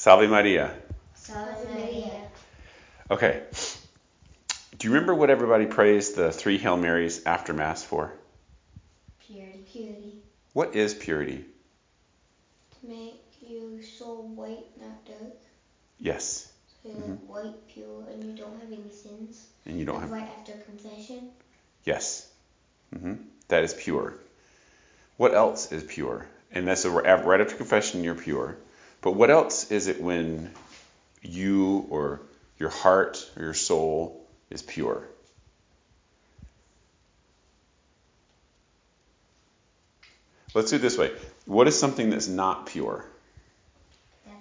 Salve Maria. Salve Maria. Okay. Do you remember what everybody prays the three Hail Marys after Mass for? Purity. Purity. What is purity? To make you soul white, not dark. Yes. So you're like white, pure, and you don't have any sins. And you don't like have. right after confession. Yes. Mm-hmm. That is pure. What else is pure? And that's a, right after confession, you're pure. But what else is it when you or your heart or your soul is pure? Let's do it this way. What is something that's not pure? Devil.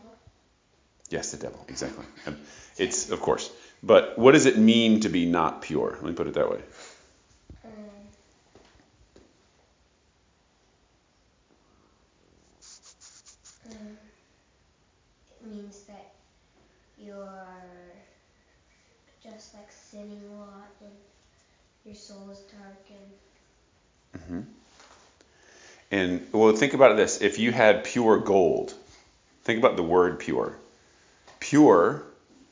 Yes, the devil, exactly. Um, it's, of course. But what does it mean to be not pure? Let me put it that way. Um, um, it means that you're just like sinning a lot and your soul is dark and hmm And well, think about this. If you had pure gold, think about the word pure. Pure,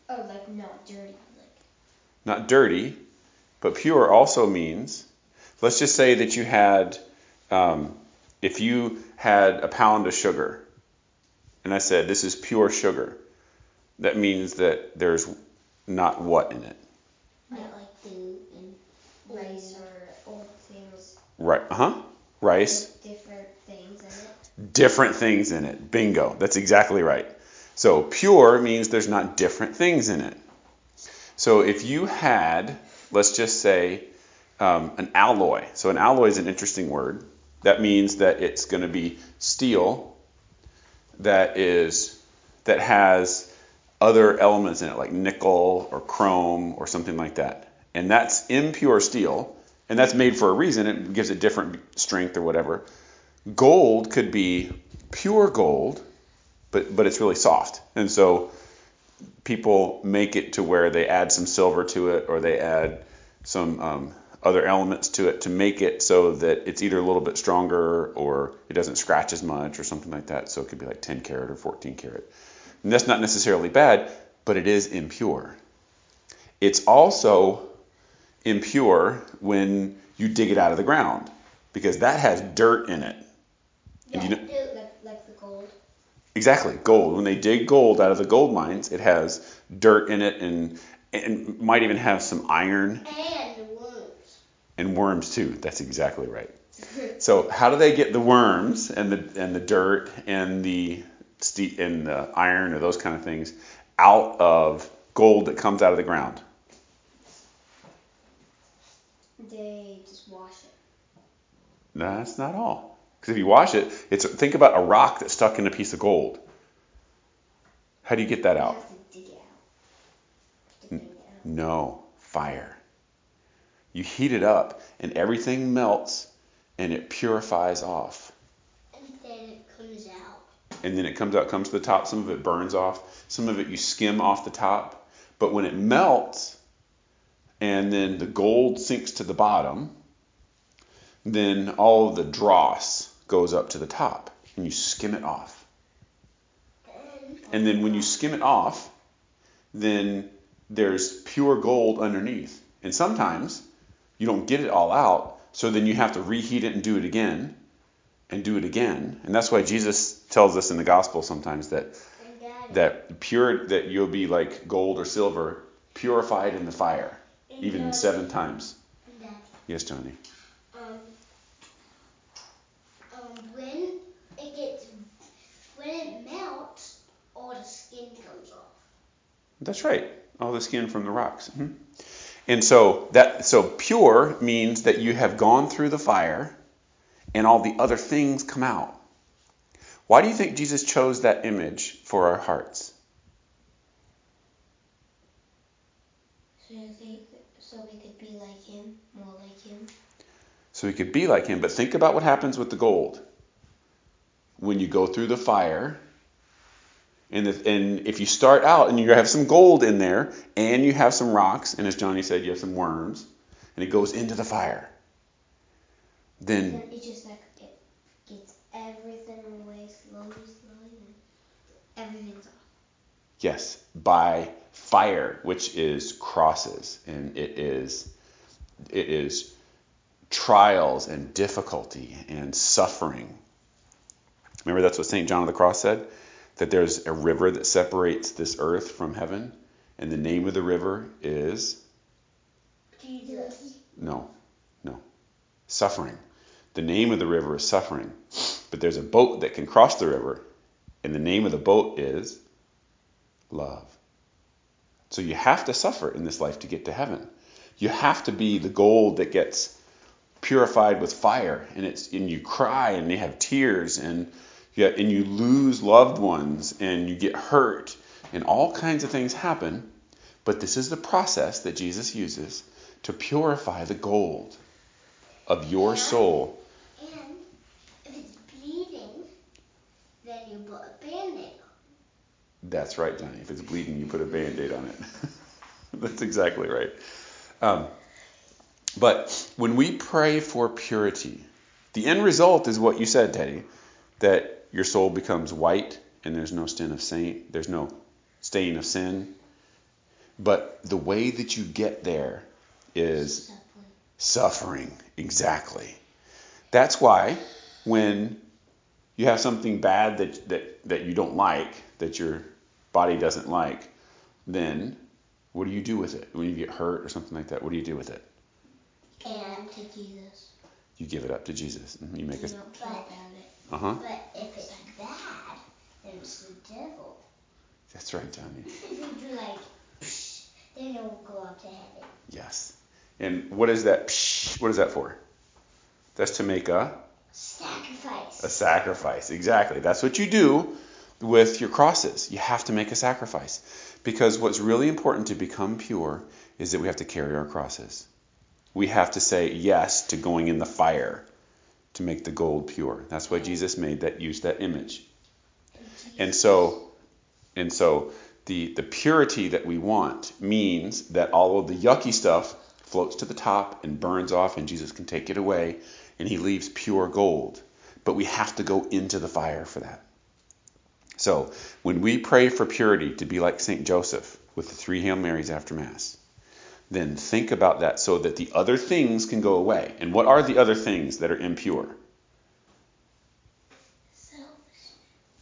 oh like not dirty like not dirty, but pure also means. Let's just say that you had, um, if you had a pound of sugar, and I said this is pure sugar, that means that there's not what in it. not like food and rice or old things Right. Uh huh. Rice. different things in it. different things in it. Bingo. That's exactly right. So pure means there's not different things in it. So if you had, let's just say, um, an alloy. So an alloy is an interesting word. That means that it's going to be steel that is that has other elements in it, like nickel or chrome or something like that. And that's impure steel, and that's made for a reason. It gives it different strength or whatever. Gold could be pure gold, but but it's really soft. And so people make it to where they add some silver to it or they add some um, other elements to it to make it so that it's either a little bit stronger or it doesn't scratch as much or something like that. So it could be like 10 karat or 14 karat. And that's not necessarily bad, but it is impure. It's also impure when you dig it out of the ground because that has dirt in it. And you know, like like the gold. Exactly, gold. When they dig gold out of the gold mines, it has dirt in it and and might even have some iron And worms. and worms too. That's exactly right. So how do they get the worms and the and the dirt and the ste- and the uh, iron or those kind of things out of gold that comes out of the ground? They just wash it. That's not all. Because if you wash it, it's think about a rock that's stuck in a piece of gold. How do you get that You out? have to dig it out. To dig it out. No, fire. You heat it up and everything melts and it purifies off. And then it comes out. And then it comes out, comes to the top. Some of it burns off. Some of it you skim off the top. But when it melts and then the gold sinks to the bottom, then all the dross goes up to the top and you skim it off. And then when you skim it off, then there's pure gold underneath. And sometimes you don't get it all out, so then you have to reheat it and do it again and do it again. And that's why Jesus tells us in the gospel sometimes that that pure that you'll be like gold or silver purified in the fire even seven times. Yes, Tony. Um, um, when it gets, when it melts, all the skin comes off. That's right. All the skin from the rocks. Mhm. And so that so pure means that you have gone through the fire and all the other things come out. Why do you think Jesus chose that image for our hearts? So we could be like him, more like him. So we could be like him. But think about what happens with the gold. When you go through the fire, and, the, and if you start out and you have some gold in there, and you have some rocks, and as Johnny said, you have some worms, and it goes into the fire, then Then it just like it gets everything away slowly, slowly, and everything's off. Yes, by fire, which is crosses, and it is it is trials and difficulty and suffering. Remember that's what St. John of the Cross said? That there's a river that separates this earth from heaven, and the name of the river is Jesus. no, no. Suffering. The name of the river is suffering. But there's a boat that can cross the river, and the name of the boat is love. So you have to suffer in this life to get to heaven. You have to be the gold that gets purified with fire, and it's and you cry and you have tears and you, and you lose loved ones and you get hurt and all kinds of things happen. But this is the process that Jesus uses to purify the gold of your soul. And if it's bleeding, then you put a band-aid on. That's right, Johnny. If it's bleeding, you put a band aid on it. That's exactly right. Um, but when we pray for purity, the end result is what you said, Teddy, that your soul becomes white and there's no stain of saint, there's no stain of sin. But the way that you get there is suffering. Exactly. That's why when you have something bad that, that, that you don't like, that your body doesn't like, then what do you do with it? When you get hurt or something like that, what do you do with it? And to Jesus. You give it up to Jesus. Mhm, You make You a don't care about it. uh huh. but if it's bad, then it's the devil. That's right, Johnny. If you do like, psh, then it will go up to heaven. Yes. And what is that? Psh, what is that for? That's to make a Sacrifice. a sacrifice. Exactly. That's what you do with your crosses. You have to make a sacrifice because what's really important to become pure is that we have to carry our crosses. We have to say yes to going in the fire to make the gold pure. That's why Jesus made that use that image. And so and so the the purity that we want means that all of the yucky stuff floats to the top and burns off and Jesus can take it away and he leaves pure gold. But we have to go into the fire for that. So, when we pray for purity to be like St. Joseph with the three Hail Marys after Mass, then think about that so that the other things can go away. And what are the other things that are impure? Selfish.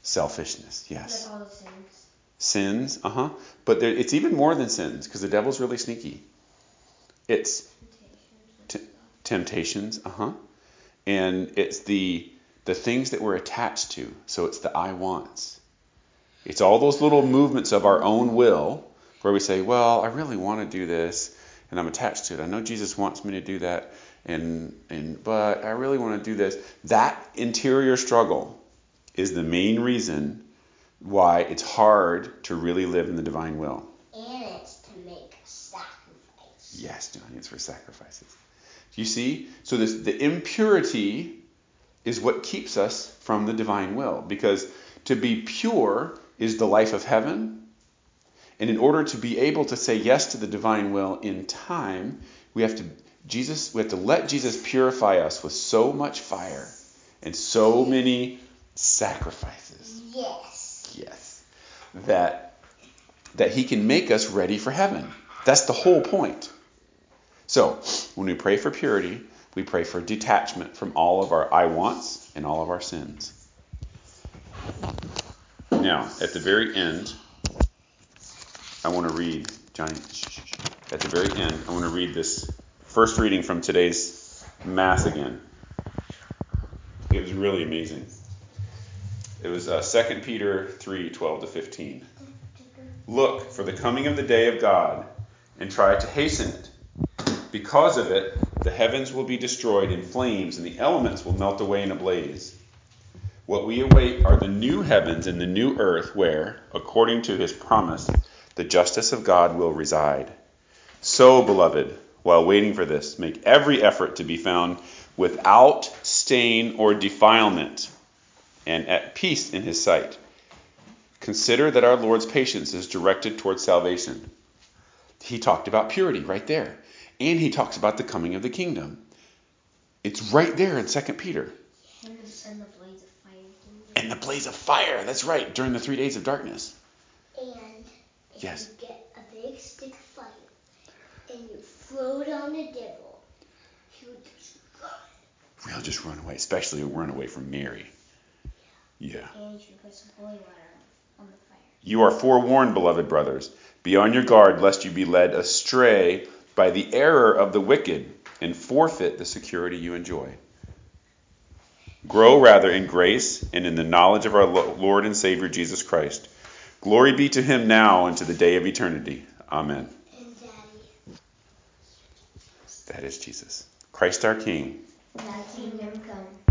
Selfishness, yes. Like sins. Sins, uh huh. But there, it's even more than sins because the devil's really sneaky. It's Temptations. T- temptations, uh huh. And it's the the things that we're attached to. So it's the I wants. It's all those little movements of our own will where we say, well, I really want to do this and I'm attached to it. I know Jesus wants me to do that and and but I really want to do this. That interior struggle is the main reason why it's hard to really live in the divine will. And it's to make a sacrifice. Yes, Johnny, it's for sacrifices. Do you see? So this the impurity is what keeps us from the divine will because to be pure is the life of heaven. And in order to be able to say yes to the divine will in time, we have to Jesus we have to let Jesus purify us with so much fire and so many sacrifices. Yes. Yes. That that he can make us ready for heaven. That's the whole point. So, when we pray for purity, we pray for detachment from all of our I wants and all of our sins. Now, at the very end, I want to read, Johnny, at the very end, I want to read this first reading from today's Mass again. It was really amazing. It was uh, 2 Peter 3 12 to 15. Look for the coming of the day of God and try to hasten it. Because of it, the heavens will be destroyed in flames and the elements will melt away in a blaze. What we await are the new heavens and the new earth where, according to his promise, the justice of God will reside. So, beloved, while waiting for this, make every effort to be found without stain or defilement and at peace in his sight. Consider that our Lord's patience is directed towards salvation. He talked about purity right there. And he talks about the coming of the kingdom. It's right there in 2 Peter. And the, blaze of fire. And the blaze of fire, that's right, during the three days of darkness. And if Yes. you get a big stick of fire and you throw it on the devil, he would just run. We'll just run away, especially we run away from Mary. Yeah. And you should put some holy water on the fire. You are forewarned, beloved brothers. Be on your guard lest you be led astray by the error of the wicked and forfeit the security you enjoy. Grow rather in grace and in the knowledge of our Lord and Savior Jesus Christ. Glory be to him now and to the day of eternity. Amen. That is Jesus. Christ our King. Thy kingdom come.